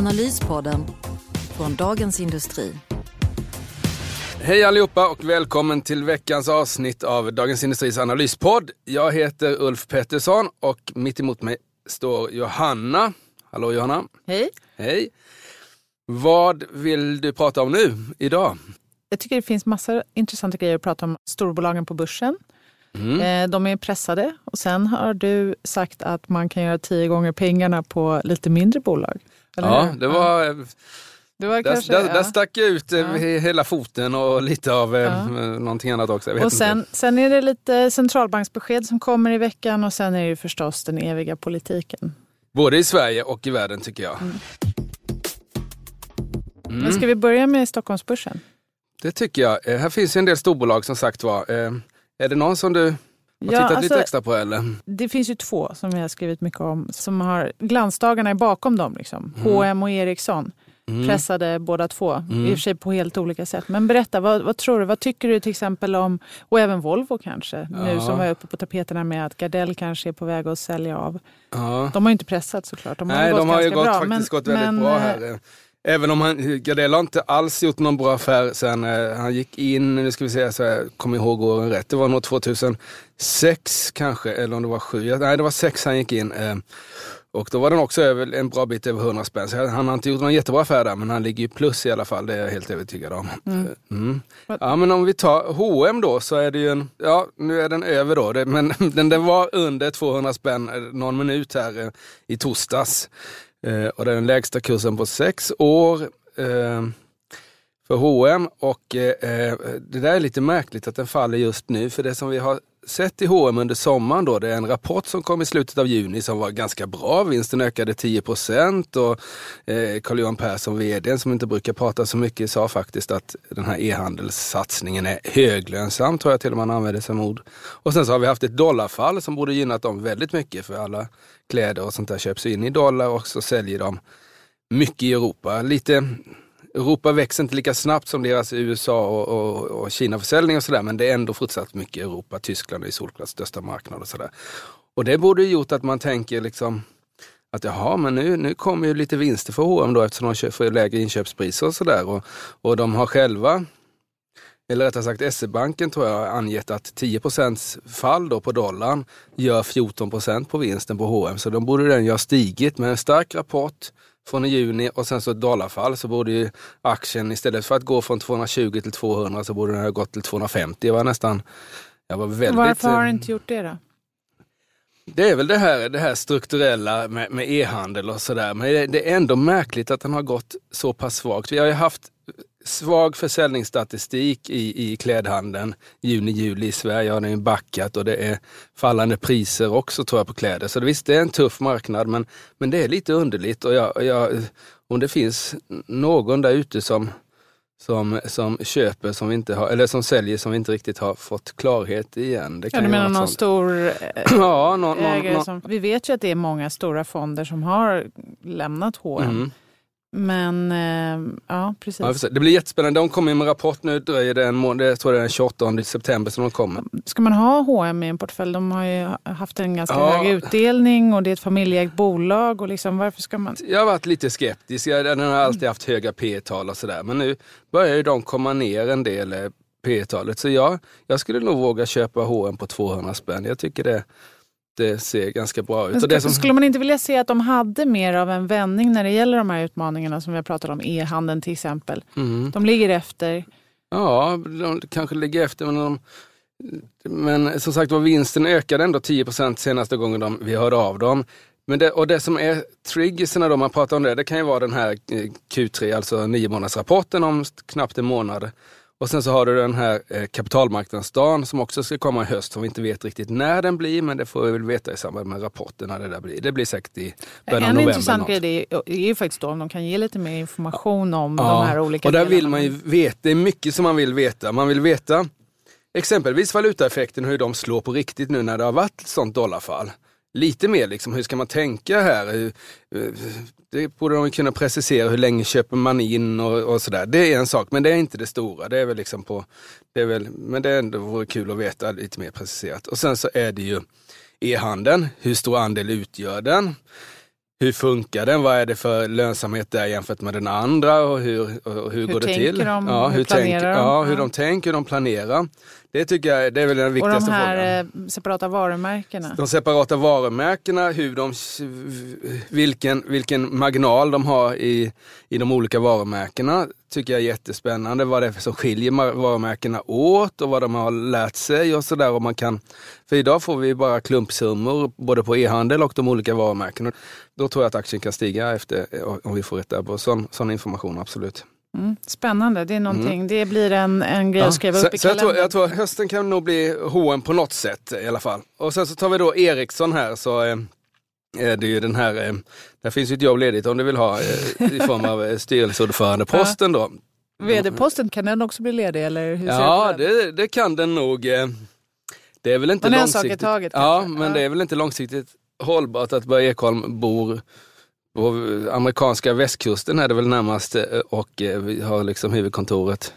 Analyspodden från Dagens Industri. Hej allihopa och välkommen till veckans avsnitt av Dagens Industris analyspodd. Jag heter Ulf Pettersson och mitt emot mig står Johanna. Hallå Johanna. Hej. Hej. Vad vill du prata om nu, idag? Jag tycker det finns massa intressanta grejer att prata om storbolagen på börsen. Mm. Eh, De är pressade och sen har du sagt att man kan göra tio gånger pengarna på lite mindre bolag. Eller Ja, hur? det var... det var Där, kanske, där, ja. där stack jag ut eh, Ja. hela foten och lite av eh, Ja. någonting annat också. Och sen, inte. sen är det lite centralbanksbesked som kommer i veckan och sen är det ju förstås den eviga politiken. Både i Sverige och i världen tycker jag. Mm. Mm. Men ska vi börja med Stockholmsbörsen? Det tycker jag. Eh, Här finns ju en del storbolag som sagt var. Eh, Är det någon som du har Ja, tittat alltså- lite extra på eller? Det finns ju två som vi har skrivit mycket om som har glansdagarna är bakom dem. Liksom. H&M och Ericsson. Mm. Pressade båda två, Mm. i och för sig på helt olika sätt. Men berätta, vad, vad tror du? Vad tycker du till exempel om, och även Volvo kanske, nu Ja. som var uppe på tapeterna med att Gardell kanske är på väg att sälja av. Ja. De har ju inte pressat såklart. De har Nej, ju gått de har ju gått, bra. faktiskt men, gått väldigt men, bra eh, här. Även om han, Gardell har inte alls gjort någon bra affär sen eh, han gick in, nu ska vi säga så jag kommer ihåg åren rätt, det var nog 2006 kanske, eller om det var sju, nej det var sex han gick in. eh, Och då var den också över, en bra bit över 100 spänn. Så han har inte gjort någon jättebra affär där, men han ligger ju plus i alla fall, det är jag helt övertygad om. Mm. Eh, Mm. Ja men om vi tar H&M då så är det ju en, ja nu är den över då, det, men den, den var under 200 spänn någon minut här eh, i torsdags. Eh, och det är den lägsta kursen på sex år eh, för H&M och eh, eh, det där är lite märkligt att den faller just nu för det som vi har sett i H&M under sommaren då, det är en rapport som kom i slutet av juni som var ganska bra. Vinsten ökade 10 procent och eh, Carl-Johan Persson, vd som inte brukar prata så mycket, sa faktiskt att den här e-handelssatsningen är höglönsam, tror jag till och med han använde som ord. Och sen så har vi haft ett dollarfall som borde gynnat dem väldigt mycket för alla kläder och sånt där köps in i dollar och så säljer de mycket i Europa. Lite Europa växer inte lika snabbt som deras USA och, och, och Kina-försäljning och sådär, men det är ändå fortsatt mycket Europa. Tyskland är solklart största marknad och sådär. Och det borde ju gjort att man tänker liksom att jaha, men nu, nu kommer ju lite vinster för H&M då eftersom de får lägre inköpspriser och sådär. Och, och de har själva, eller rättare sagt SE-banken tror jag angett att 10% fall då på dollarn gör 14% på vinsten på H&M. Så då borde den ju ha stigit med en stark rapport från i juni och sen så ett dollarfall så borde ju aktien istället för att gå från 220 till 200 så borde den ha gått till 250. Det var nästan, jag var väldigt... Varför har eh, den inte gjort det då? det är väl det här, det här strukturella med, med e-handel och sådär. Men det, det är ändå märkligt att den har gått så pass svagt. Vi har ju haft svag försäljningsstatistik i, i klädhandeln. Juni, juli i Sverige har den ju backat och det är fallande priser också tror jag på kläder. Så visst, det är en tuff marknad men, men det är lite underligt. Och jag, jag, om det finns någon där ute som, som, som köper som vi inte har, eller som säljer som vi inte riktigt har fått klarhet i än. Det Ja, kan du ju vara menar någon sånt. stor eh, Ja, någon, någon, ägare någon, som... Vi vet ju att det är många stora fonder som har lämnat H&M. Mm. Men eh, ja, precis. Ja, det blir jättespännande. De kommer med en rapport nu, dröjer det en månad, jag tror det är den 28 september som de kommer. Ska man ha H&M i en portfölj? De har ju haft en ganska Ja. hög utdelning och det är ett familjeägt bolag. Och liksom, varför ska man... Jag har varit lite skeptisk, den har alltid haft höga P tal och sådär. Men nu börjar ju de komma ner en del eh, P talet Så jag, jag skulle nog våga köpa H&M på 200 spänn. Jag tycker det, det ser ganska bra ut. Ska, som, Skulle man inte vilja se att de hade mer av en vändning när det gäller de här utmaningarna som vi har pratat om, e-handeln till exempel. mm. De ligger efter. Ja, de kanske ligger efter. Men, de, men som sagt var, vinsten ökade ändå 10% senaste gången de, vi hörde av dem. Men det, och det som är triggerserna då man pratar om det, det kan ju vara den här eh, Q3, alltså nio månadsrapporten om knappt en månad. Och sen så har du den här eh, kapitalmarknadsdagen som också ska komma i höst som vi inte vet riktigt när den blir men det får vi väl veta i samband med rapporten när det där blir. Det blir säkert i början av En november. intressant något. grej är, är ju faktiskt då om de kan ge lite mer information om Ja, de här olika och där delarna. vill man ju veta, det är mycket som man vill veta. Man vill veta exempelvis valutaeffekten, hur de slår på riktigt nu när det har varit ett sånt dollarfall. Lite mer liksom, hur ska man tänka här? Hur- Det borde de kunna precisera, hur länge köper man in och, och sådär. Det är en sak, men det är inte det stora. Det är väl liksom på, det är väl, men det är ändå vore kul att veta lite mer preciserat. Och sen så är det ju e-handeln, hur stor andel utgör den? Hur funkar den? Vad är det för lönsamhet där jämfört med den andra? Och hur, och och hur, går det till? de? Ja, Hur hur, tänker, de? ja, hur de tänker, hur de planerar. Det tycker jag det är väl den och de viktigaste frågan. här eh, separata varumärkena. De separata varumärkena, hur de, vilken, vilken marginal de har i, i de olika varumärkena tycker jag är jättespännande. Vad det är som skiljer varumärkena åt och vad de har lärt sig och sådär. Och man kan, för idag får vi bara klumpsummor både på e-handel och de olika varumärkena. Då tror jag att aktien kan stiga efter om vi får rätt där på sån, sån information, absolut. Mm, spännande, det är någonting. Det blir en, en grej att skriva så, upp i så jag, tror, kalendern. jag tror hösten kan nog bli H&M på något sätt i alla fall. Och sen så tar vi då Ericsson här så eh, är det ju den här, eh, där finns ju ett jobb ledigt om du vill ha eh, i form av eh, styrelseordförandeposten då. VD-posten, kan den också bli ledig? Eller hur Ja, det det, kan den nog. eh, Det är väl inte Men långsiktigt. taget ja, men Ja. det är väl inte långsiktigt hållbart att Börje Ekholm bor på amerikanska västkusten är det väl närmast eh, och eh, vi har liksom huvudkontoret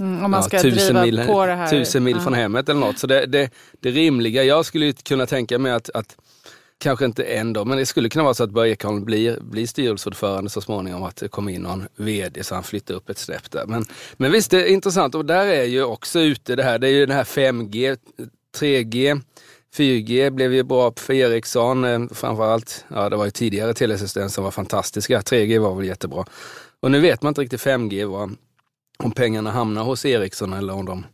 Mm, om man ska ja, tusen driva mil, på det här. tusen mil Ja. från hemmet eller något. Så det, det, det rimliga, jag skulle kunna tänka mig att, att kanske inte än då, men det skulle kunna vara så att Börje Ekholm blir, blir styrelseordförande så småningom, att det kommer in någon vd så han flyttar upp ett snäpp där. Men, men visst, det är intressant och där är ju också ute det här, det är ju det här 5G, 3G, 4G blev ju bra för Ericsson, eh, framförallt, ja det var ju tidigare telesystem som var fantastiska, 3G var väl jättebra. Och nu vet man inte riktigt 5G, var, om pengarna hamnar hos Ericsson eller om de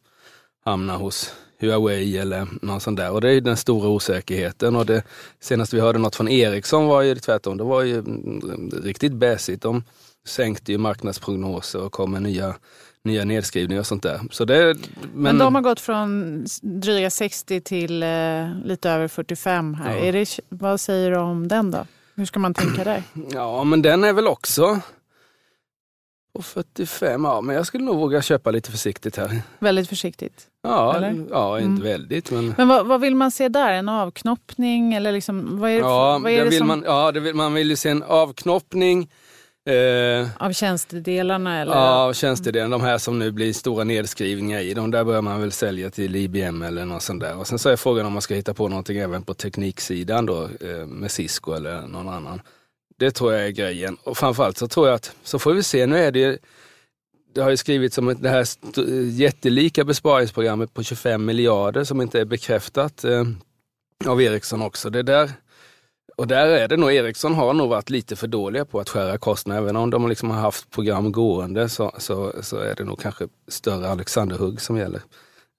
hamnar hos Huawei eller någon sån där. Och det är ju den stora osäkerheten. Och det senaste vi hörde något från Ericsson var ju tvärtom, det var ju mm, riktigt bäsigt. De sänkte ju marknadsprognoser och kom med nya, nya nedskrivningar och sånt där. Så det, men, Men de har gått från dryga 60 till eh, lite över 45 här. Ja. Är det, vad säger du om den då? Hur ska man tänka där? Ja, men den är väl också på 45, ja men jag skulle nog våga köpa lite försiktigt här. Väldigt försiktigt. Ja, Eller? ja inte Mm. väldigt men Men vad, vad vill man se där? En avknoppning? Eller liksom, vad är det, Ja, vad är där det vill som, man, ja vill, man vill ju se en avknoppning eh, av tjänstedelarna? Eller? av tjänstedelen. De här som nu blir stora nedskrivningar i, de där börjar man väl sälja till IBM eller något sånt där. Och sen så är frågan om man ska hitta på någonting även på tekniksidan då eh, med Cisco eller någon annan. Det tror jag är grejen. Och framförallt så tror jag att, så får vi se, nu är det ju det har ju skrivits om det här jättelika besparingsprogrammet på 25 miljarder som inte är bekräftat eh, av Ericsson också. Det där, och där är det nog, Ericsson har nog varit lite för dåliga på att skära kostnader. Även om de liksom har haft program gående så, så, så är det nog kanske större Alexanderhugg som gäller.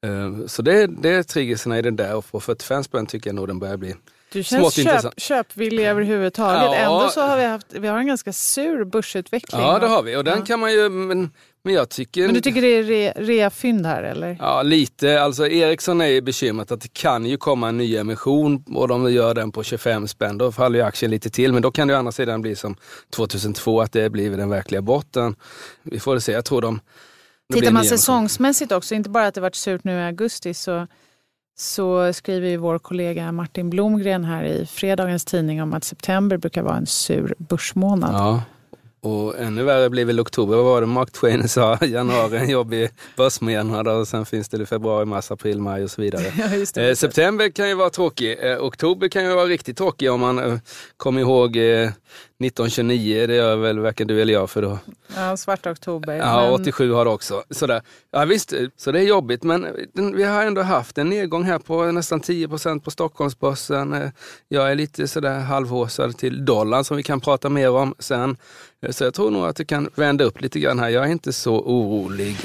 Eh, så det, det är triggerserna i den där och på 45 spänn tycker jag nog den börjar bli. Du känns köp, köpvillig överhuvudtaget. Ja. Ändå så har vi, haft, vi har en ganska sur börsutveckling. Ja det har vi och den Ja. kan man ju, men, men jag tycker... Men du tycker det är re, reafynd här eller? Ja, lite. Alltså Ericsson är ju bekymrat att det kan ju komma en ny emission och de gör den på 25 spänn. Då faller ju aktien lite till. Men då kan det å andra sidan bli som 2002, att det blir den verkliga botten. Vi får se. Jag tror de... Tittar man säsongsmässigt också, inte bara att det varit surt nu i augusti, så, så skriver ju vår kollega Martin Blomgren här i fredagens tidning om att september brukar vara en sur börsmånad. Ja. Och ännu värre blir väl oktober. Vad var det Mark Twain sa? Januari en jobbig börsmånad och sen finns det februari, mars, april, maj och så vidare. Ja, det. Eh, september kan ju vara tråkig. Eh, oktober kan ju vara riktigt tråkig om man eh, kommer ihåg eh, 1929. Det gör väl varken du eller jag för då. ja, svarta oktober. Ja, Men 87 har också. Sådär. Ja, visst, så det är jobbigt men vi har ändå haft en nedgång här på nästan 10% på Stockholmsbörsen. Eh, Jag är lite sådär halvhåsad till dollarn som vi kan prata mer om sen. Eh, Så jag tror nog att det kan vända upp lite grann här. Jag är inte så orolig.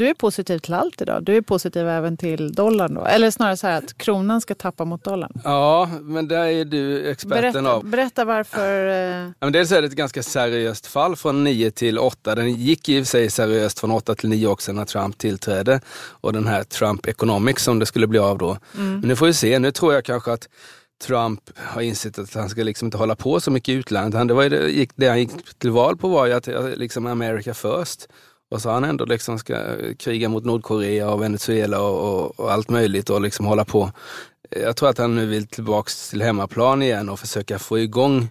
Du är positiv till allt idag. Du är positiv även till dollarn då? Eller snarare så här att kronan ska tappa mot dollarn. Ja, men där är du experten berätta, av. Berätta varför. Eh... Ja, men dels är det ett ganska seriöst fall från 9 till 8. Den gick i och för sig seriöst från 8 till 9 också när Trump tillträdde. Och den här Trump Economics som det skulle bli av då. Mm. Men nu får vi se. Nu tror jag kanske att Trump har insett att han ska liksom inte hålla på så mycket i utlandet. Han, det, var det, det han gick till val på var ju att liksom America first. Och så han ändå liksom ska kriga mot Nordkorea och Venezuela och, och, allt möjligt och liksom hålla på. Jag tror att han nu vill tillbaks till hemmaplan igen och försöka få igång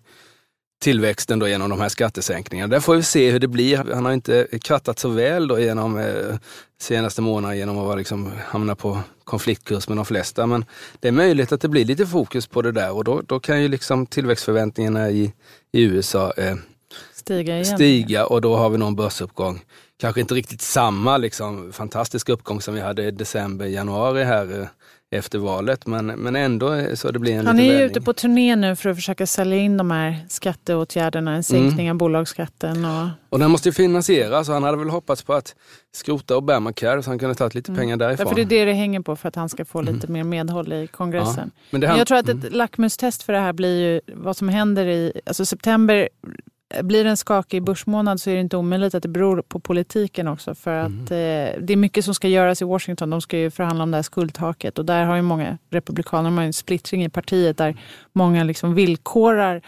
tillväxten då genom de här skattesänkningarna. Där får vi se hur det blir. Han har inte krattat så väl då genom eh, senaste månaderna genom att liksom hamna på konfliktkurs med de flesta. Men det är möjligt att det blir lite fokus på det där och då, då kan ju liksom tillväxtförväntningarna i, i USA eh, stiga, stiga och då har vi någon börsuppgång. Kanske inte riktigt samma liksom, fantastiska uppgång som vi hade i december, januari här eh, efter valet. Men, men ändå så det blir en Han är ju ute på turné nu för att försöka sälja in de här skatteåtgärderna, en sänkning mm. av bolagsskatten. Och... och den måste ju finansieras och han hade väl hoppats på att skrota Obamacare så han kunde tagit lite mm. pengar därifrån. Därför det är det det hänger på för att han ska få lite mm. mer medhåll i kongressen. Ja. Men, men, jag tror att ett mm. lackmustest för det här blir ju vad som händer i alltså september blir det en skakig börsmånad så är det inte omöjligt att det beror på politiken också. För att mm. eh, det är mycket som ska göras i Washington. De ska ju förhandla om det här skuldtaket och där har ju många republikaner har en splittring i partiet där många liksom villkorar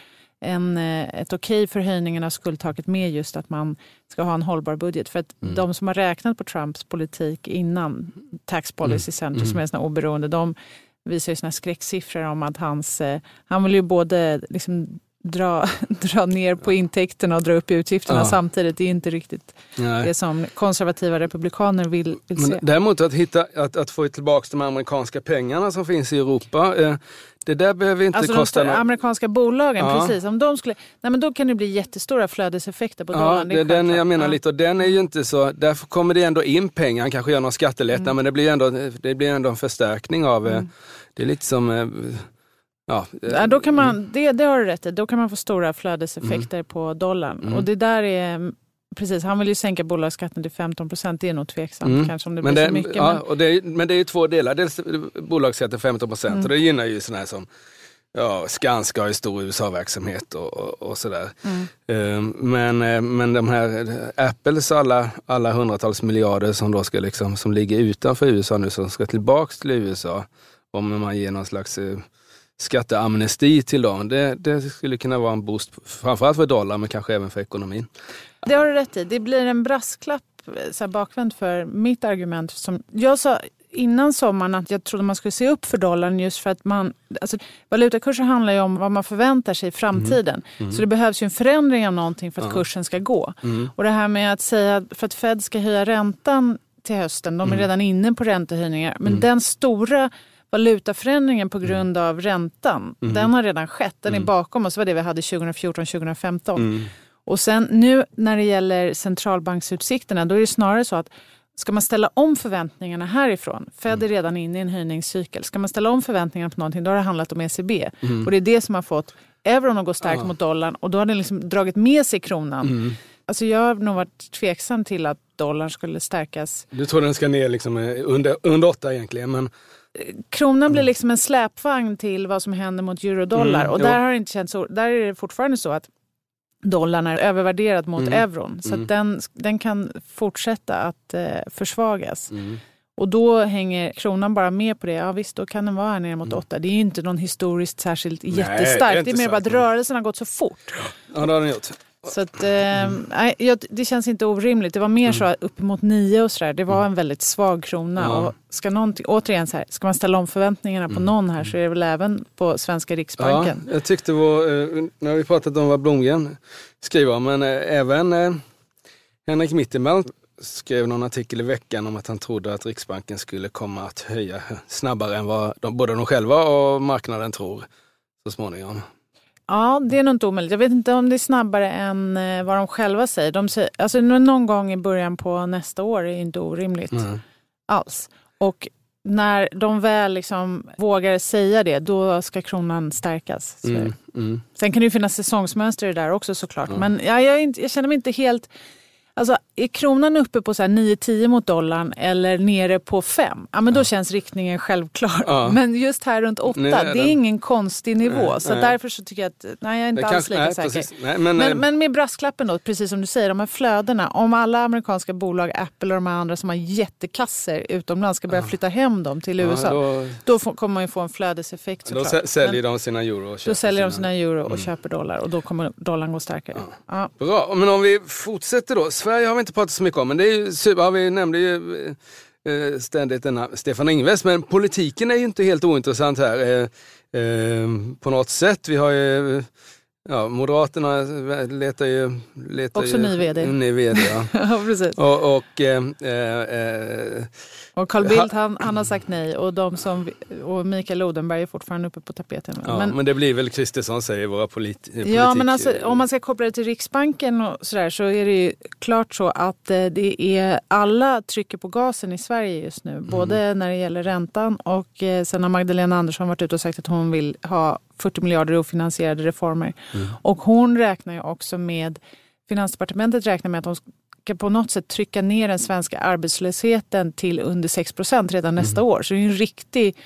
en, eh, ett okej okay för höjningen av skuldtaket med just att man ska ha en hållbar budget. För att mm. de som har räknat på Trumps politik innan Tax Policy mm. Center, mm. som är såna oberoende, de visar ju såna skräcksiffror om att hans, eh, han vill ju både liksom dra, dra ner på intäkterna och dra upp utgifterna ja. samtidigt. Det är inte riktigt Nej. det som konservativa republikaner vill, vill se. däremot att, hitta, att, att få tillbaka de amerikanska pengarna som finns i Europa eh, det där behöver inte alltså kosta... De amerikanska bolagen, ja. precis. Om de skulle, nej men då kan det bli jättestora flödeseffekter på dollarn. Ja, det är den jag menar ja. lite. Och den är ju inte så... Därför kommer det ändå in pengar. Han kanske gör någon skattelättnad mm. men det blir, ändå, det blir ändå en förstärkning av... Eh, mm. Det är lite som eh, Ja, ja, då kan man, det, det har du rätt i. Då kan man få stora flödeseffekter mm. på dollarn. Mm. Och det där är... Precis, han vill ju sänka bolagsskatten till 15 procent. Det är nog tveksamt mm. kanske om det men blir det, så mycket. Ja, men... Och det är, men det är ju två delar. Dels bolagsskatten 15 procent mm. och det gynnar ju sådana här som ja, Skanska har ju stor USA-verksamhet och, och, och, sådär. Mm. Um, men, eh, men de här Apples alla, alla hundratals miljarder som då ska liksom, som ligger utanför USA nu, som ska tillbaks till USA. Om man ger någon slags skatteamnesti till dem. Det, det skulle kunna vara en boost, framförallt för dollar men kanske även för ekonomin. Det har du rätt i. Det blir en brasklapp så bakvänt för mitt argument. Som jag sa innan sommaren att jag trodde man skulle se upp för dollarn just för att man... Alltså, valutakurser handlar ju om vad man förväntar sig i framtiden. Mm. Mm. Så det behövs ju en förändring av någonting för att ja. kursen ska gå. Mm. Och det här med att säga för att Fed ska höja räntan till hösten, de är mm. redan inne på räntehöjningar. Men mm. den stora valutaförändringen på grund mm. av räntan, mm. den har redan skett. Den är mm. bakom oss. Det var det vi hade 2014-2015. Mm. Och sen nu när det gäller centralbanksutsikterna, då är det snarare så att Ska man ställa om förväntningarna härifrån, Fed är redan inne i en höjningscykel, ska man ställa om förväntningarna på någonting, då har det handlat om ECB. Mm. Och det är det som har fått euron att gå starkt ja. mot dollarn och då har den liksom dragit med sig kronan. Mm. Alltså jag har nog varit tveksam till att dollarn skulle stärkas. Du tror den ska ner liksom under, under åtta egentligen, men kronan blir mm. liksom en släpvagn till vad som händer mot eurodollar. Mm, och där, har det inte känts så, där är det fortfarande så att dollarn är övervärderad mot mm. euron. Så mm. den, den kan fortsätta att eh, försvagas. Mm. Och då hänger kronan bara med på det. Ja visst, då kan den vara här nere mot 8. Mm. Det är ju inte någon historiskt särskilt Nej, jättestarkt. Det är, det är mer bara att rörelsen har gått så fort. Ja, det har den gjort. Så att, eh, det känns inte orimligt. Det var mer mm. så uppemot nio och sådär. Det var en väldigt svag krona. Ja. Och ska, återigen, så här, ska man ställa om förväntningarna på mm. någon här så är det väl även på svenska Riksbanken. Ja, jag tyckte var, eh, har vi pratat om vad Blomgren skriver men eh, även eh, Henrik Mittenvall skrev någon artikel i veckan om att han trodde att Riksbanken skulle komma att höja snabbare än vad de, både de själva och marknaden tror så småningom. Ja, det är nog inte omöjligt. Jag vet inte om det är snabbare än eh, vad de själva säger. De säger alltså någon gång i början på nästa år är inte orimligt mm. alls. Och när de väl liksom vågar säga det, då ska kronan stärkas. Mm, mm. Sen kan det ju finnas säsongsmönster i det där också såklart. Men ja, jag, inte, jag känner mig inte helt... Alltså, är kronan uppe på 9-10 mot dollarn eller nere på 5, ja, men då känns riktningen självklar. Ja. Men just här runt 8, Nej, det den- är ingen konstig nivå. Nej, så nej. därför så tycker jag att nej, jag är inte Det alls kanske- lika säker. precis. Men, Men, eh, men med brasklappen då, precis som du säger, de här flödena. Om alla amerikanska bolag, Apple och de här andra som har jättekasser utomlands ska börja flytta hem dem till USA, ja, då, då, får, kommer man ju få en flödeseffekt då såklart. sä- säljer Men de sina euro. och då köper säljer de sina euro och köper dollar och då kommer dollarn gå starkare. Ja. Bra, men om vi fortsätter då. Sverige har vi inte pratat så mycket om, men det är ju, super- ja, vi nämnde ju eh, eh, ständigt denna Stefan Ingves, men politiken är ju inte helt ointressant här eh, eh, på något sätt. Vi har ju, ja, Moderaterna letar ju... Letar Också ju, ny VD. Ny VD ja. ja, precis. och, och eh, eh, Och Carl Bildt han, han har sagt nej och, de som, och Mikael Odenberg är fortfarande uppe på tapeten. ja, men, men, det blir väl Kristersson säger våra polit, politik. ja, men alltså, om man ska koppla det till Riksbanken och sådär så är det ju klart så att eh, det är alla trycker på gasen i Sverige just nu. Både när det gäller räntan och eh, sen har Magdalena Andersson varit ute och sagt att hon vill ha 40 miljarder ofinansierade reformer. Och hon räknar ju också med, Finansdepartementet räknar med att de ska på något sätt trycka ner den svenska arbetslösheten till under 6 procent redan nästa år. Så det är en riktig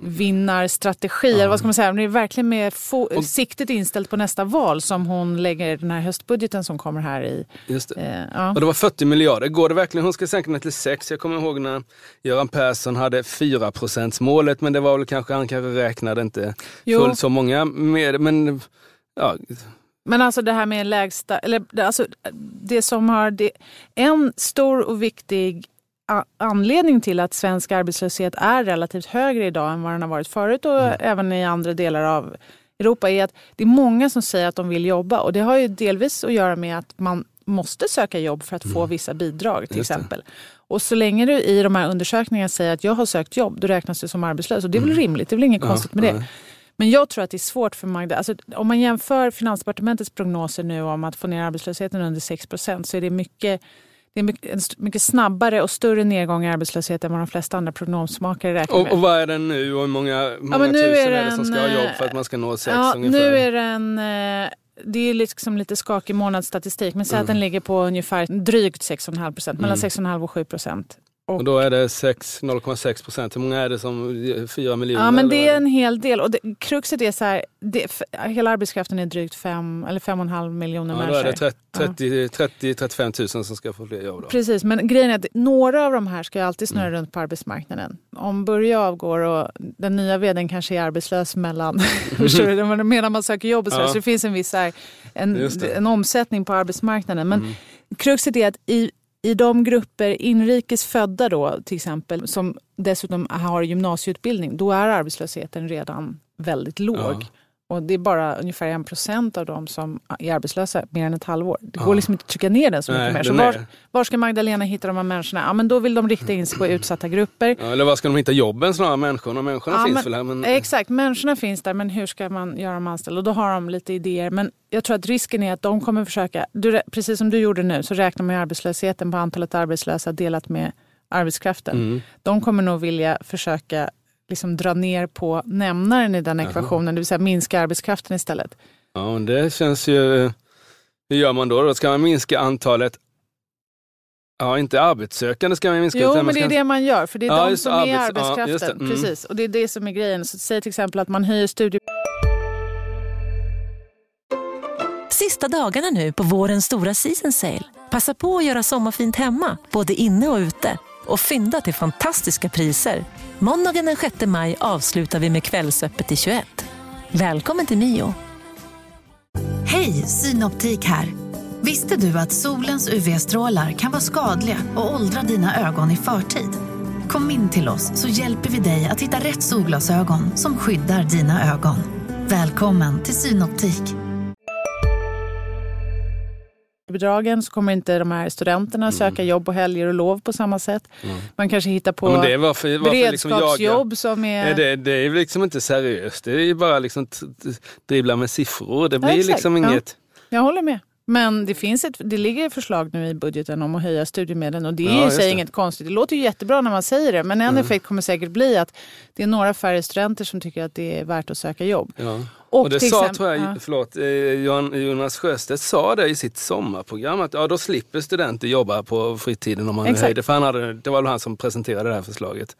valvinnarstrategi. Eller vad ska man säga? Det är verkligen med fo- siktet inställt på nästa val som hon lägger den här höstbudgeten som kommer här i. Just det. Eh, ja. Och det var 40 miljarder. Går det verkligen? Hon ska sänka den till 6. Jag kommer ihåg när Göran Persson hade 4% målet men det var väl kanske, han kanske räknade inte Jo. fullt så många med Men ja, Men alltså det här med lägsta, eller alltså det som har, det, en stor och viktig anledning till att svensk arbetslöshet är relativt högre idag än vad den har varit förut och även i andra delar av Europa är att det är många som säger att de vill jobba och det har ju delvis att göra med att man måste söka jobb för att få vissa bidrag till Just det. exempel. Och så länge du i de här undersökningarna säger att jag har sökt jobb, då räknas du som arbetslös. Och det är väl rimligt, det är väl inget konstigt med det. nej. Men jag tror att det är svårt för Magda. Alltså, om man jämför Finansdepartementets prognoser nu om att få ner arbetslösheten under 6% så är det mycket det är en mycket snabbare och större nedgång i arbetslöshet än vad de flesta andra prognosmakare räknar och, med. och vad är den nu och hur många, många nu tusen är är, det som ska ha jobb för att man ska nå 6 ja, ungefär? nu är den, eh, det är liksom lite skakig månadsstatistik, men säg att Mm. den ligger på ungefär drygt 6,5 procent, mellan 6,5 och 7 procent. Och då är det 6 0,6 procent. Hur många är det som, 4 miljoner? Ja, men det eller? är en hel del. Och det, kruxet är så här, det, hela arbetskraften är drygt 5 eller 5,5 miljoner Ja, då människor. är det 30, 30, 35 000 som ska få fler jobb. Då. Precis, men grejen är att några av de här ska ju alltid snurra Mm. runt på arbetsmarknaden. Om Börje avgår och den nya vdn kanske är arbetslös mellan, medan man söker jobb och så, Ja. så det finns en viss här, en. Mm. en omsättning på arbetsmarknaden. Men kruxet är att i, i de grupper inrikes födda då till exempel som dessutom har gymnasieutbildning, då är arbetslösheten redan väldigt låg. Ja. Och det är bara ungefär en procent av dem som är arbetslösa mer än ett halvår. Det går Ja. liksom inte att trycka ner den så mycket Nej, mer. Så var, var ska Magdalena hitta de här människorna? Ja, men då vill de rikta in sig på utsatta grupper. Ja, eller var ska de hitta jobben snarare? Människorna, människorna Ja, finns men- väl här. Men, Exakt, människorna finns där men hur ska man göra dem anställda? Och då har de lite idéer. Men jag tror att risken är att de kommer försöka, du, precis som du gjorde nu, så räknar man ju arbetslösheten på antalet arbetslösa delat med arbetskraften. Mm. De kommer nog vilja försöka liksom dra ner på nämnaren i den ekvationen, det vill säga minska arbetskraften istället. Ja, men det känns ju... Hur gör man då? Då ska man minska antalet... Ja, inte arbetssökande ska man minska. Jo, men det är det man gör, för det är Ja, de som är arbets- ja, arbetskraften. det, mm. Precis, och det är det som är grejen. Så säg till exempel att man höjer studie Sista dagarna nu på vårens stora season sale. Passa på att göra sommarfint hemma, både inne och ute. Och fynda till fantastiska priser. Måndagen den 6 maj avslutar vi med Kvällsöppet i 21. Välkommen till Mio. Hej, Synoptik här. Visste du att solens UV-strålar kan vara skadliga och åldra dina ögon i förtid? Kom in till oss så hjälper vi dig att hitta rätt solglasögon som skyddar dina ögon. Välkommen till Synoptik bidragen så kommer inte de här studenterna söka jobb på helger och lov på samma sätt. Man kanske hittar på Mm. Ja, men det är varför, varför liksom beredskapsjobb som är... Nej, det, det är liksom inte seriöst. Det är ju bara liksom dribbla med siffror. Det blir exakt. liksom Ja. inget... Jag håller med. Men det, finns ett, det ligger ett förslag nu i budgeten om att höja studiemedlen och det är Ja, just sig inget konstigt. Det låter ju jättebra när man säger det men en Mm. effekt kommer säkert bli att det är några färre studenter som tycker att det är värt att söka jobb. Ja. Och Och, det sa, exempel- tror jag, ja. förlåt, eh, Jonas Sjöstedt sa det i sitt sommarprogram att ja, då slipper studenter jobba på fritiden om man Exakt. höjde. För han hade, det var väl han som presenterade det här förslaget.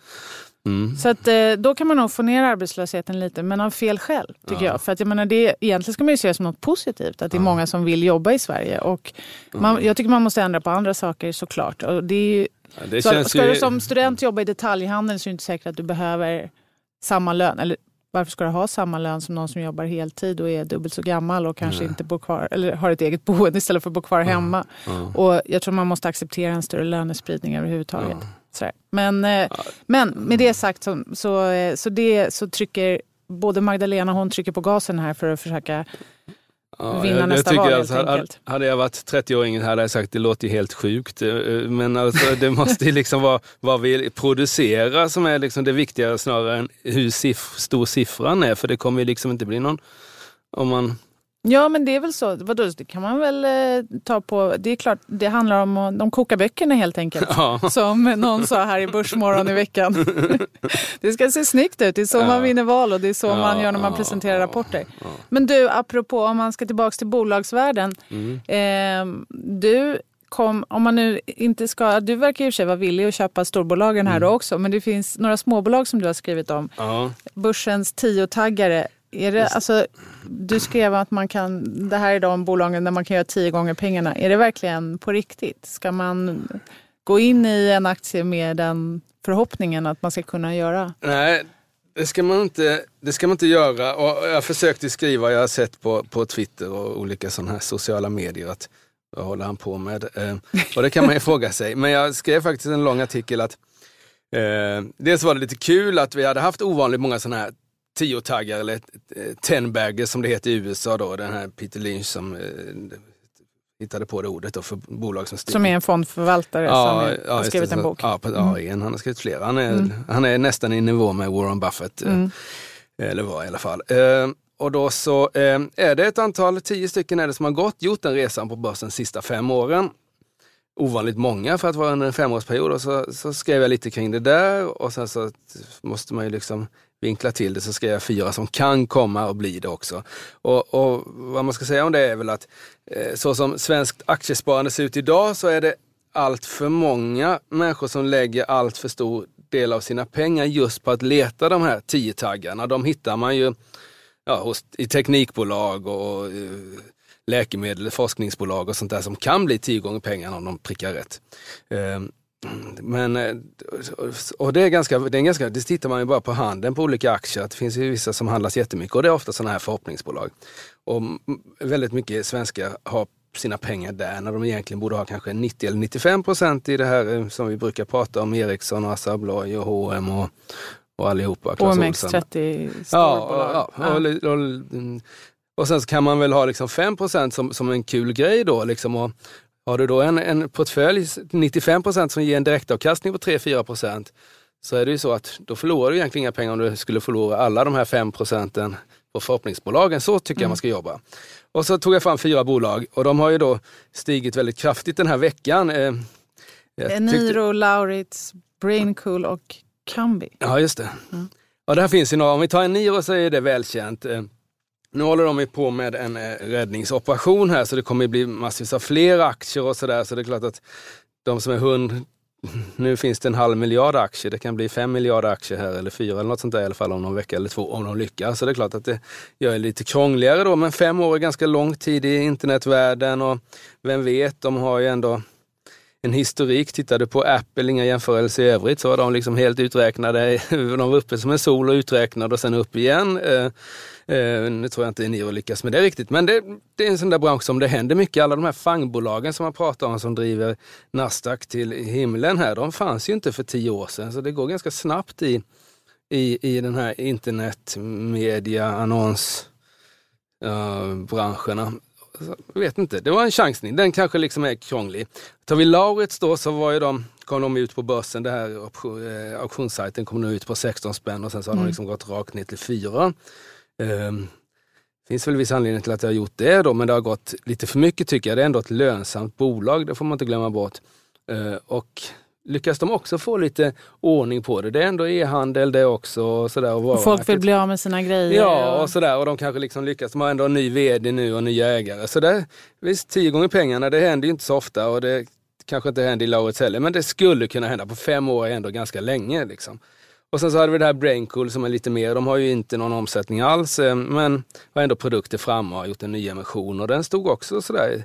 Mm. Så att, eh, då kan man nog få ner arbetslösheten lite men av fel skäl tycker jag. För att jag menar, det, egentligen ska man ju se det som något positivt att det är många som vill jobba i Sverige. Och man, jag tycker man måste ändra på andra saker såklart. Och det är ju, Ja, det så, ska ju, du som student jobba i detaljhandeln så är det inte säkert att du behöver samma lön. Eller varför ska du ha samma lön som någon som jobbar heltid och är dubbelt så gammal och kanske inte bor kvar eller har ett eget boende istället för att bo kvar hemma. Och jag tror man måste acceptera en större lönespridning överhuvudtaget. Sådär. Men, eh, men med det sagt så, så, eh, så, det, så trycker både Magdalena hon trycker på gasen här för att försöka Ja, vinna jag, nästa jag val, helt hade, enkelt. hade jag varit 30-åring hade jag sagt det låter ju helt sjukt. Eh, Men alltså, det måste ju liksom vara vad vi producerar som är liksom det viktiga snarare än hur siff, stor siffran är. För det kommer ju liksom inte bli någon... Om man, Ja men det är väl så. Vadå, det kan man väl eh, ta på. Det är klart det handlar om de kokar böckerna helt enkelt. ja, Som någon sa här i Börsmorgon i veckan. Det ska se snyggt ut. Det är så man vinner val och det är så man gör när man presenterar rapporter. Men du, apropå om man ska tillbaka till bolagsvärlden. Eh, du kom, om man nu inte ska, du verkar i och för sig vara villig att köpa storbolagen här då också. Men det finns några småbolag som du har skrivit om. ja. Börsens tio-taggare. Är det, alltså, du skrev att man kan, det här är de bolagen där man kan göra tio gånger pengarna. Är det verkligen på riktigt? Ska man gå in i en aktie med den förhoppningen att man ska kunna göra? Nej, det ska, man inte, det ska man inte göra. Och jag försökte skriva, jag har sett på, på Twitter och olika sådana här sociala medier att vad håller han på med? Eh, och det kan man ju fråga sig. Men jag skrev faktiskt en lång artikel att eh, dels var det lite kul att vi hade haft ovanligt många sådana här tiotaggar eller eh, ten-baggers som det heter i USA då. Den här Peter Lynch som eh, hittade på det ordet då för bolag som stiger. Som är en fondförvaltare som är, har skrivit det. en bok. Mm. Ja, på, ja en, han har skrivit flera. Han är, han är nästan i nivå med Warren Buffett. eh, Mm. Eller var i alla fall. Eh, och då så eh, är det ett antal, tio stycken är det som har gått, gjort den resan på börsen de sista fem åren. Ovanligt många för att vara under en femårsperiod. Och så, så skrev jag lite kring det där och sen så måste man ju liksom vinkla till det så ska jag fyra som kan komma och bli det också. Och, och vad man ska säga om det är väl att eh, så som svenskt aktiesparande ser ut idag så är det allt för många människor som lägger allt för stor del av sina pengar just på att leta de här tio taggarna. De hittar man ju ja, hos, i teknikbolag och och eh, läkemedel, forskningsbolag och sånt där som kan bli tio gånger pengarna om de prickar rätt. Ehm, men, eh, och det är ganska, det är ganska, det tittar man ju bara på handeln på olika aktier, att det finns ju vissa som handlas jättemycket och det är ofta sådana här förhoppningsbolag. Och väldigt mycket svenskar har sina pengar där när de egentligen borde ha kanske 90 eller 95 procent i det här eh, som vi brukar prata om, Ericsson, och Assa Abloy och H&M och, och allihopa. Clas OMX Ohlson. 30 Ja, storbolag. ja, ja. Och, och, och sen så kan man väl ha liksom 5 som, som en kul grej då. Liksom, och har du då en, en portfölj, 95% som ger en direktavkastning på 3-4% så är det ju så att då förlorar du egentligen inga pengar om du skulle förlora alla de här 5 procenten på förhoppningsbolagen. Så tycker jag man ska jobba. Och så tog jag fram fyra bolag och de har ju då stigit väldigt kraftigt den här veckan. Eh, tyckte- Eniro, Lauritz, Braincool och Kambi. Ja, just det. Och där finns ju några, om vi tar en Niro så är det välkänt. Nu håller de på med en eh, räddningsoperation här så det kommer bli massvis av fler aktier och sådär. Så det är klart att de som är hund, nu finns det en halv miljard aktier, det kan bli fem miljarder aktier här eller fyra eller något sånt där i alla fall om någon vecka eller två om de lyckas. Så det är klart att det gör det lite krångligare då, men fem år är ganska lång tid i internetvärlden och vem vet, de har ju ändå en historik. Tittar du på Apple, inga jämförelser i övrigt, så var de liksom helt uträknade. De var uppe som en sol och uträknade och sen upp igen. Eh, eh, nu tror jag inte ni har lyckats med det riktigt, men det, det är en sån där bransch som det händer mycket. Alla de här fangbolagen som man pratar om som driver Nasdaq till himlen här, de fanns ju inte för tio år sedan, så det går ganska snabbt i, i, i den här internet, media, annons eh, branscherna. Jag vet inte, det var en chansning. Den kanske liksom är krånglig. Tar vi Lauritz då så var ju de, kom de ut på börsen, det här eh, auktionssajten kom nu ut på 16 spänn och sen så har de liksom gått rakt ner till 4. Ehm, finns väl viss anledning till att jag har gjort det då, men det har gått lite för mycket tycker jag. Det är ändå ett lönsamt bolag, det får man inte glömma bort. Eh, och lyckas de också få lite ordning på det. Det är ändå e-handel det också. Och sådär, och Och folk vill bli av med sina grejer. Ja, och sådär. Och de kanske liksom lyckas. De har ändå en ny vd nu och nya ägare. Så det, visst, tio gånger pengarna, det händer ju inte så ofta. Och det kanske inte händer i Lauritz heller. Men det skulle kunna hända. På fem år är ändå ganska länge. Liksom. Och sen så hade vi det här Braincool som är lite mer, de har ju inte någon omsättning alls, eh, men har ändå produkter framme och har gjort en ny emission och den stod också sådär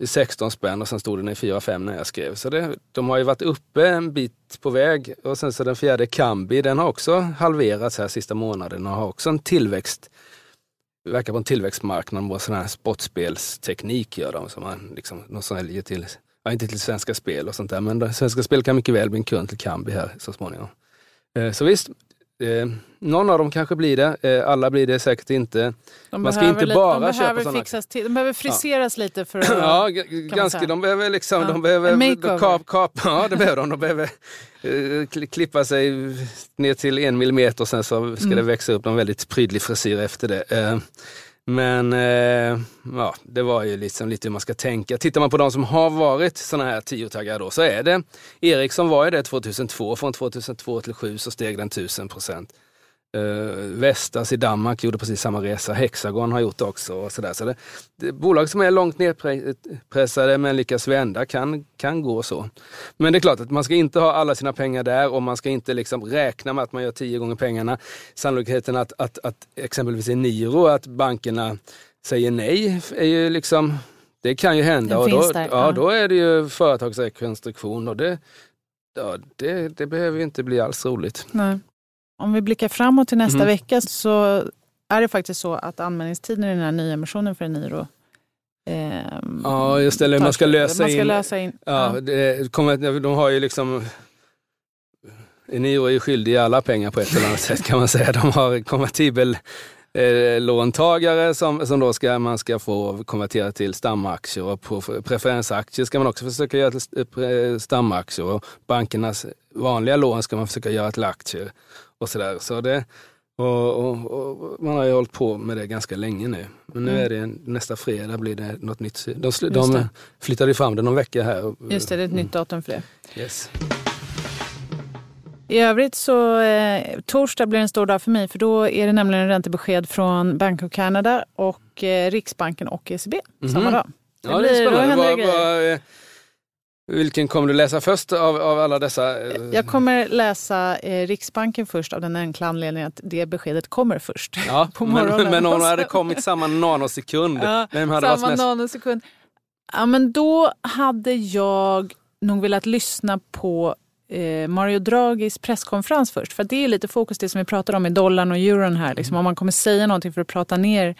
i 16 spänn och sen stod den i 4-5 när jag skrev. Så det, de har ju varit uppe en bit på väg och sen så den fjärde Kambi, den har också halverats här sista månaden och har också en tillväxt verkar på en tillväxtmarknad med sån här sportspelsteknik gör de som man liksom, de säljer till, ja, inte till Svenska Spel och sånt där, men Svenska Spel kan mycket väl bli en kund till Kambi här så småningom. Eh, så visst, eh, någon av dem kanske blir det, eh, alla blir det säkert inte. De Man ska inte lite, bara de köpa behöver såna- fixas till, De behöver friseras lite för att... Ja, ganska. De behöver liksom, Ja, de behöver kap, kap, ja det behöver de. De behöver eh, kli- klippa sig ner till en millimeter och sen så ska Mm. det växa upp en väldigt prydlig frisyr efter det. Men eh, ja, det var ju liksom lite hur man ska tänka. Tittar man på de som har varit sådana här tiotaggar då så är det Ericsson var ju det 2002. Från 2002 till 2007 så steg den 1000 procent. Uh, Vestas i Danmark gjorde precis samma resa. Hexagon har gjort det också. Och så där. Så det, det, bolag som är långt nedpressade men lyckas vända kan, kan gå så. Men det är klart att man ska inte ha alla sina pengar där och man ska inte liksom räkna med att man gör tio gånger pengarna. Sannolikheten att, att, att exempelvis i Niro, att bankerna säger nej, är ju liksom, det kan ju hända. Den och då, där, ja, ja. då är det ju företagsrekonstruktion och det, ja, det, det behöver ju inte bli alls roligt. Nej. Om vi blickar framåt till nästa Mhm. vecka så är det faktiskt så att anmälningstiden i den här nyemissionen för Eniro ehm, Ja, just det. Man ska lösa man ska in- lösa in. Ja, det kommer, de har ju liksom... Eniro är ju skyldig alla pengar på ett eller annat sätt kan man säga. De har konvertibel eh, låntagare som, som då ska, man ska få konvertera till stamaktier och på preferensaktier ska man också försöka göra till stamaktier och bankernas vanliga lån ska man försöka göra till aktier och sådär. Så det, och, och, och man har ju hållit på med det ganska länge nu. Men nu Mm. är det nästa fredag blir det något nytt. De, de flyttade fram det någon vecka här. Just det, det är ett nytt datum för det. Yes. I övrigt så eh, torsdag blir en stor dag för mig för då är det nämligen räntebesked från Bank of Canada och eh, Riksbanken och ECB samma Mhm. dag. Ja, det är blir- spännande. det Vad- grejer. vad, vilken kommer du läsa först av, av alla dessa? eh, Jag kommer läsa eh, Riksbanken först av den enkla anledningen att det beskedet kommer först. ja, på men, morgonen. men om Och det hade kommit samma nanosekund, Ja, vem hade varit Samma mest... nanosekund. Ja, men då hade jag nog velat lyssna på eh, Mario Draghis presskonferens först. För det är lite fokus det som vi pratar om i dollarn och euron här. Liksom, om man kommer säga någonting för att prata ner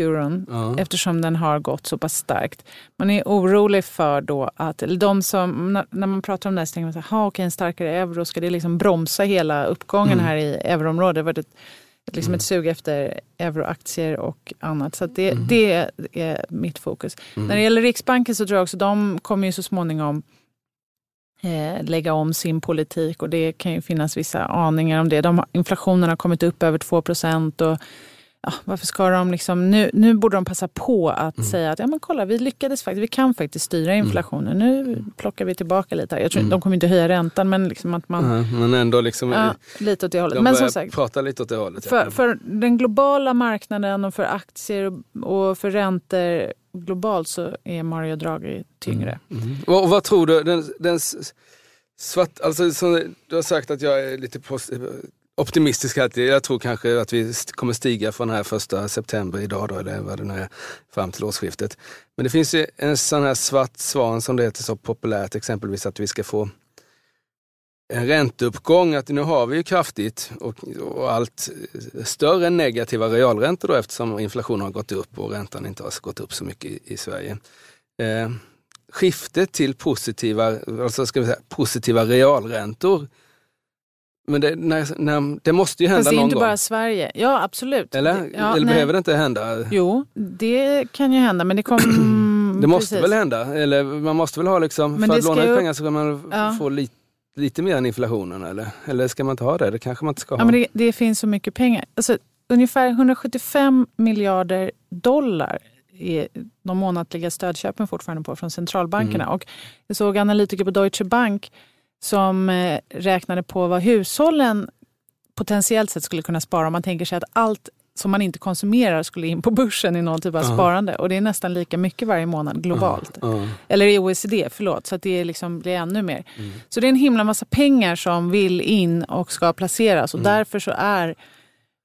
euron Ja. eftersom den har gått så pass starkt. Man är orolig för då att, eller de som, när, man pratar om det här så tänker man så här, "Ha, okej, en starkare euro, ska det liksom bromsa hela uppgången Mm. här i euroområdet? Det ett, ett, liksom ett sug efter euroaktier och annat. Så det, Mm. det är mitt fokus. När det gäller Riksbanken så tror jag också de kommer ju så småningom eh, lägga om sin politik och det kan ju finnas vissa aningar om det. De, inflationen har kommit upp över 2 procent och ja, varför ska de liksom, nu, nu borde de passa på att Mm. säga att ja, men kolla, vi lyckades faktiskt, vi kan faktiskt styra inflationen. Nu plockar vi tillbaka lite. Jag tror, Mm. De kommer inte höja räntan men liksom att man, Ja, men ändå liksom, ja, lite åt det hållet. de Men som sagt, prata lite åt det hållet. ja. för, för den globala marknaden och för aktier och- för räntor globalt så är Mario Draghi tyngre. Mm. Och, och vad tror du, den, den svart, alltså, du har sagt att jag är lite pos- optimistisk alltid. Jag tror kanske att vi kommer stiga från den här första september idag då, eller vad det nu är, fram till årsskiftet. Men det finns ju en sån här svart svan som det heter så populärt, exempelvis att vi ska få en ränteuppgång, att nu har vi ju kraftigt och, och allt större negativa realräntor då eftersom inflationen har gått upp och räntan inte har gått upp så mycket i, i Sverige. Eh, skiftet till positiva, alltså ska vi säga, positiva realräntor. Men det, när, när, det måste ju hända Fast det är någon inte gång. bara Sverige. Ja, absolut. Eller, Ja, eller nej. behöver det inte hända? Jo, det kan ju hända, men det kommer... Det måste väl hända? Eller man måste väl ha liksom, Men för att låna ut pengar så ska man Ja. få lite, lite mer än inflationen eller? Eller ska man inte ha det? Det kanske man inte ska ha. Ja, men det, det finns så mycket pengar. Alltså, ungefär 175 miljarder dollar är de månatliga stödköpen fortfarande på från centralbankerna. Och jag såg analytiker på Deutsche Bank som eh, räknade på vad hushållen potentiellt sett skulle kunna spara om man tänker sig att allt som man inte konsumerar skulle in på börsen i någon typ av Ja. sparande. Och det är nästan lika mycket varje månad globalt. Ja. Eller i OECD, förlåt. Så att det liksom, blir ännu mer. Mm. Så det är en himla massa pengar som vill in och ska placeras. Och Mm. därför så är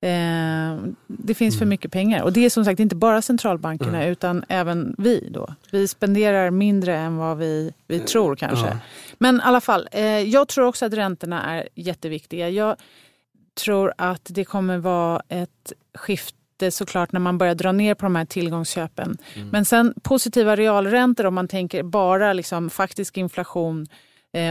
eh, det finns för Mm. mycket pengar. Och det är som sagt inte bara centralbankerna utan även vi. då. Vi spenderar mindre än vad vi, vi tror kanske. Men i alla fall, eh, jag tror också att räntorna är jätteviktiga. Jag tror att det kommer vara ett skifte såklart när man börjar dra ner på de här tillgångsköpen. Men sen positiva realräntor om man tänker bara liksom faktisk inflation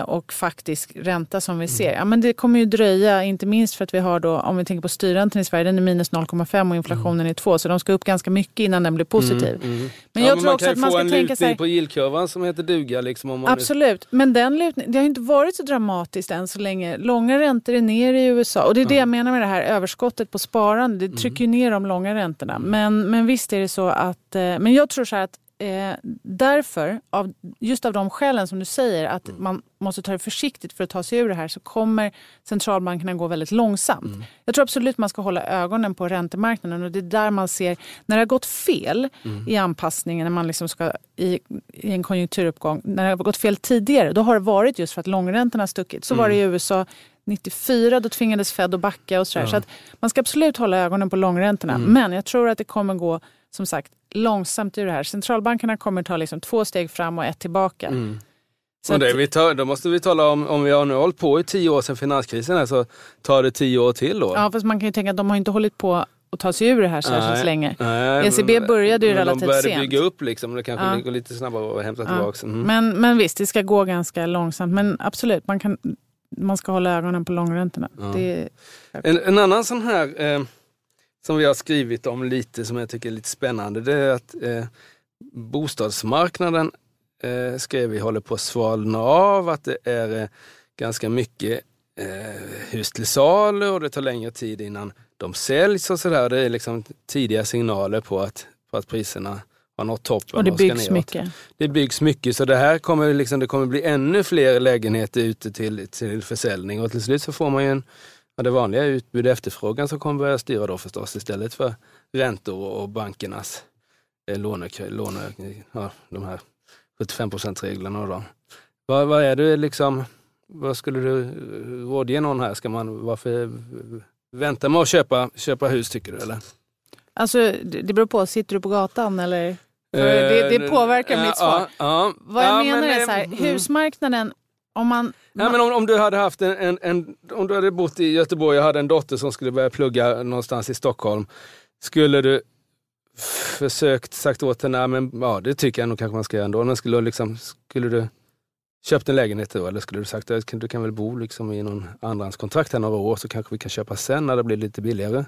och faktisk ränta som vi ser. Ja, men det kommer ju dröja, inte minst för att vi har då, om vi tänker på styrräntan i Sverige, den är minus 0,5 och inflationen är 2. Så de ska upp ganska mycket innan den blir positiv. Men Mm, Ja, jag men tror också kan att ju man få ska en tänka så här, lutning på yieldkurvan som heter duga. Liksom, om man Absolut, men den lutning, det har inte varit så dramatiskt än så länge. Långa räntor är ner i USA och det är det jag menar med det här överskottet på sparande. Mm. Det trycker ju ner de långa räntorna. Men, men visst är det så att, eh, men jag tror så här att eh, därför, av, just av de skälen som du säger, att Mm. man måste ta det försiktigt för att ta sig ur det här, så kommer centralbankerna gå väldigt långsamt. Mm. Jag tror absolut man ska hålla ögonen på räntemarknaden och det är där man ser, när det har gått fel Mm. i anpassningen, när man liksom ska i, i en konjunkturuppgång, när det har gått fel tidigare, då har det varit just för att långräntorna har stuckit. Så var det i Mm. USA 94, då tvingades Fed att backa och sådär. Så att man ska absolut hålla ögonen på långräntorna. Mm. Men jag tror att det kommer gå, som sagt, långsamt ur det här. Centralbankerna kommer ta liksom två steg fram och ett tillbaka. Mm. Så Och det vi tar, då måste vi tala om, om vi har nu hållit på i tio år sedan finanskrisen så tar det tio år till då. Ja, fast man kan ju tänka att de har inte hållit på att ta sig ur det här särskilt Nej. länge. Nej, ECB började ju relativt De började sent. bygga upp liksom, det kanske Ja. går lite snabbare att hämta Ja. tillbaka. Mm. Men, men visst, det ska gå ganska långsamt. Men absolut, man, kan, man ska hålla ögonen på långräntorna. Ja. Det, En, en annan sån här eh, som vi har skrivit om lite som jag tycker är lite spännande det är att eh, bostadsmarknaden eh, skrev vi håller på att svalna av, att det är eh, ganska mycket eh, hus till salu och det tar längre tid innan de säljs och sådär. Det är liksom tidiga signaler på att, på att priserna har nått toppen och det och byggs neråt. mycket. Det byggs mycket så det här kommer, liksom, det kommer bli ännu fler lägenheter ute till, till försäljning och till slut så får man ju en, ja, det vanliga utbud och efterfrågan som kommer börja styra då förstås istället för räntor och bankernas eh, låne, låne, ja, de här 75 reglerna. Då. Vad, vad är det liksom, vad skulle du eh, rådge någon här? Ska man, varför vänta med att köpa, köpa hus tycker du? Eller? Alltså, det beror på, sitter du på gatan eller? Det, det påverkar Eh, mitt svar. Ja, ja. Vad jag Ja, menar men, är eh, så här, mm. husmarknaden, om man... Ja, men om, om du hade haft en, en, en, om du hade bott i Göteborg och hade en dotter som skulle börja plugga någonstans i Stockholm. Skulle du försökt sagt åt henne, "Nej, men ja det tycker jag nog kanske man ska göra ändå. Men skulle, du liksom, skulle du köpt en lägenhet då eller skulle du sagt att du kan väl bo liksom i någon andrahandskontrakt här några år så kanske vi kan köpa sen när det blir lite billigare.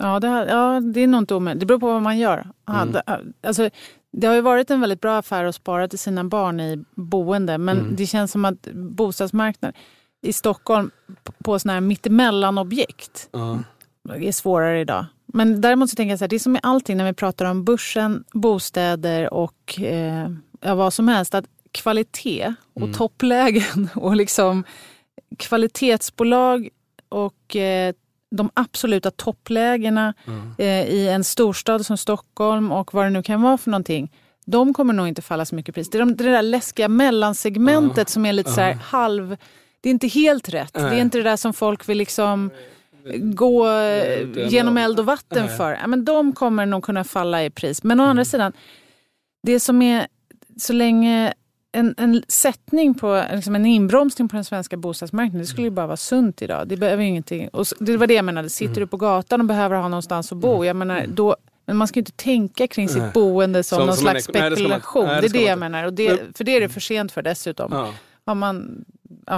Ja, det, här, ja, det är nog inte omöjligt. Det beror på vad man gör. Mm. alltså, det har ju varit en väldigt bra affär att spara till sina barn i boende. Men Mm. det känns som att bostadsmarknaden i Stockholm på, sådana här mittemellanobjekt Ja. är svårare idag. Men däremot så tänker jag så här, det är som med allting när vi pratar om börsen, bostäder och eh, ja, vad som helst. Att kvalitet och Mm. topplägen och liksom kvalitetsbolag och eh, de absoluta topplägena Mm. eh, i en storstad som Stockholm och vad det nu kan vara för någonting. De kommer nog inte falla så mycket pris. Det är de, det där läskiga mellansegmentet som är lite så här halv... Det är inte helt rätt. Det är inte det där som folk vill liksom gå eh, genom eld och vatten för. Ja, men de kommer nog kunna falla i pris. Men å andra sidan, det som är så länge en, en sättning på, liksom en inbromsning på den svenska bostadsmarknaden, det skulle ju bara vara sunt idag. Det behöver ingenting. Och det var det jag menade, sitter du på gatan och behöver ha någonstans att bo, jag menar, då, men man ska ju inte tänka kring sitt boende som, Som- någon som slags ek- nej, det man- spekulation. nej, det det är det jag menar. Och det, för det är det för sent för dessutom. Ja. Har man,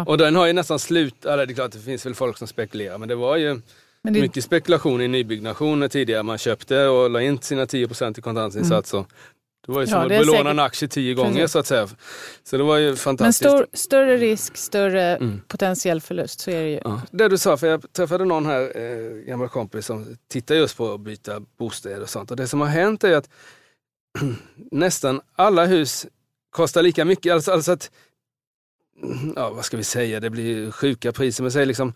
Och den har ju nästan slut, eller det är klart det finns väl folk som spekulerar men det var ju men det, mycket spekulation i nybyggnation tidigare. Man köpte och la in sina 10% i kontantinsats. Mm. Det var ju Ja, som att det är belåna säkert- en aktie tio gånger Precis. så att säga. Så det var ju Men fantastiskt. stor, större risk, större Mm. potentiell förlust. Så är det ju. Ja. Det du sa, för jag träffade någon här, eh, gammal kompis som tittar just på att byta bostäder och sånt. Och det som har hänt är att nästan alla hus kostar lika mycket. Alltså, alltså att, ja vad ska vi säga, det blir sjuka priser. Men säg liksom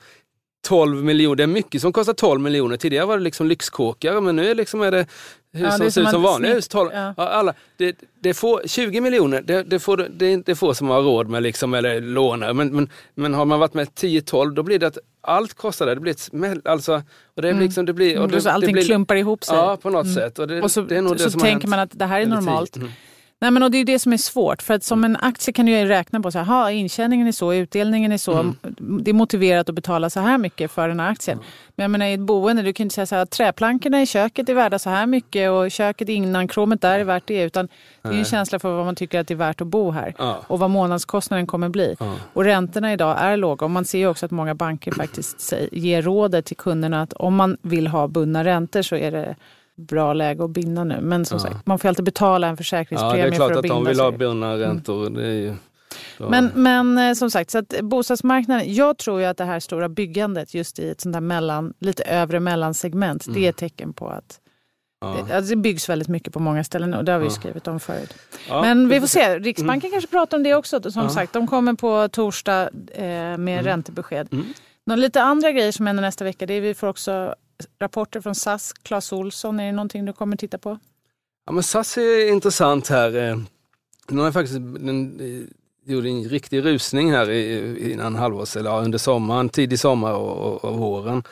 12 miljoner, det är mycket som kostar 12 miljoner. Tidigare var det liksom lyxkåkar men nu är, liksom är det hus Ja, som det är ser ut som vanliga hus. 12, ja. ja. alla, det, det får, 20 miljoner, det, det, får, det, det får som har råd med liksom, eller lånar. Men, men, men har man varit med 10-12 då blir det att allt kostar det. Det blir ett smäll, alltså, och det, är Mm. liksom, det blir... Och Och det, så allting det blir, klumpar ihop sig. Ja, på något sätt. Och det, Och så, det är nog det så som har tänker hänt. man att det här är normalt. Mm. Nej, men och det är det som är svårt. För att som en aktie kan du ju räkna på så här, intjäningen är så, utdelningen är så. Mm. Det är motiverat att betala så här mycket för den här aktien. Men jag menar i ett boende, du kan inte säga så här, träplankorna i köket är värda så här mycket och köket innan kromet där är värt det. Utan det är en känsla för vad man tycker att det är värt att bo här. Ja. Och vad månadskostnaden kommer bli. Ja. Och räntorna idag är låga. Och man ser också att många banker faktiskt ger rådet till kunderna att om man vill ha bundna räntor så är det bra läge att binda nu. Men som Ja. sagt, man får alltid betala en Ja, försäkringspremie det är klart för att att binda de vill sig. ha bundna räntor. Är ju, ja. Men, men eh, som sagt, så att bostadsmarknaden, jag tror ju att det här stora byggandet just i ett sånt där mellan, lite övre mellansegment, det är ett tecken på att Mm. ja. det, alltså det byggs väldigt mycket på många ställen och det har vi Ja. skrivit om förut. Ja, Men vi får se, Riksbanken kanske pratar om det också. Som Ja. sagt, de kommer på torsdag eh, med räntebesked. Mm. Några lite andra grejer som händer nästa vecka, det är vi får också rapporter från SAS, Claes Olsson. Är det någonting du kommer titta på? Ja, men SAS är intressant här. Eh, de har faktiskt den, eh, gjorde en riktig rusning här innan halvårs, eller under sommaren, tidig sommar och, och, och våren.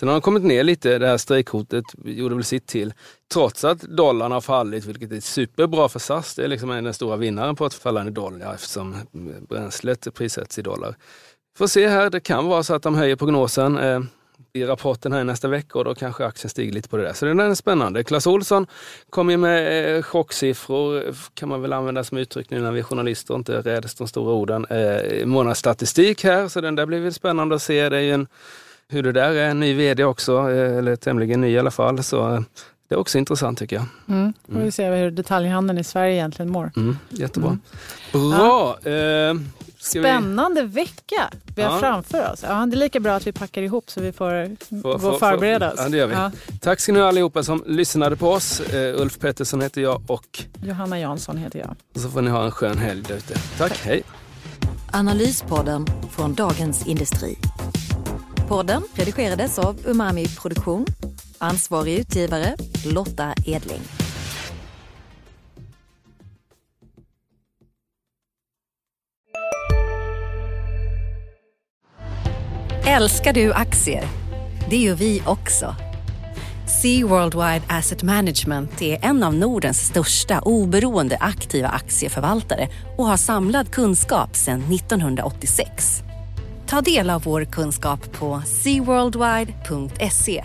Sen har de kommit ner lite, det här strejkhotet gjorde väl sitt till. Trots att dollarn har fallit, vilket är superbra för SAS. Det är liksom en den stora vinnaren på att fallande dollar eftersom bränslet prissätts i dollar. Får se här, det kan vara så att de höjer prognosen. Eh, i rapporten här nästa vecka och då kanske aktien stiger lite på det där. Så det där är spännande. Clas Olsson kom ju med eh, chocksiffror, kan man väl använda som uttryck nu när vi är journalister och inte räds de stora orden. Eh, månadsstatistik här, så den där blir väl spännande att se. Det är ju en, hur det där är, en ny vd också, eh, eller tämligen ny i alla fall. Så eh, det är också intressant tycker jag. Mm. Får vi se hur detaljhandeln i Sverige egentligen mår. Mm, jättebra. Mm. Bra! Eh, ska vi- Spännande vecka vi har Ja. framför oss. Ja, det är lika bra att vi packar ihop så vi får Får- gå får- och förbereda oss. Ja, det gör vi. Ja. Tack ska ni ha allihopa som lyssnade på oss. Eh, Ulf Pettersson heter jag och Johanna Jansson heter jag. så får ni ha en skön helg där ute. Tack, hej! Analyspodden från Dagens Industri. Podden redigerades av Umami Produktion. Ansvarig utgivare Lotta Edling. Älskar du aktier? Det gör vi också. Sea Worldwide Asset Management är en av Nordens största oberoende aktiva aktieförvaltare och har samlad kunskap sedan 1986. Ta del av vår kunskap på seaworldwide.se.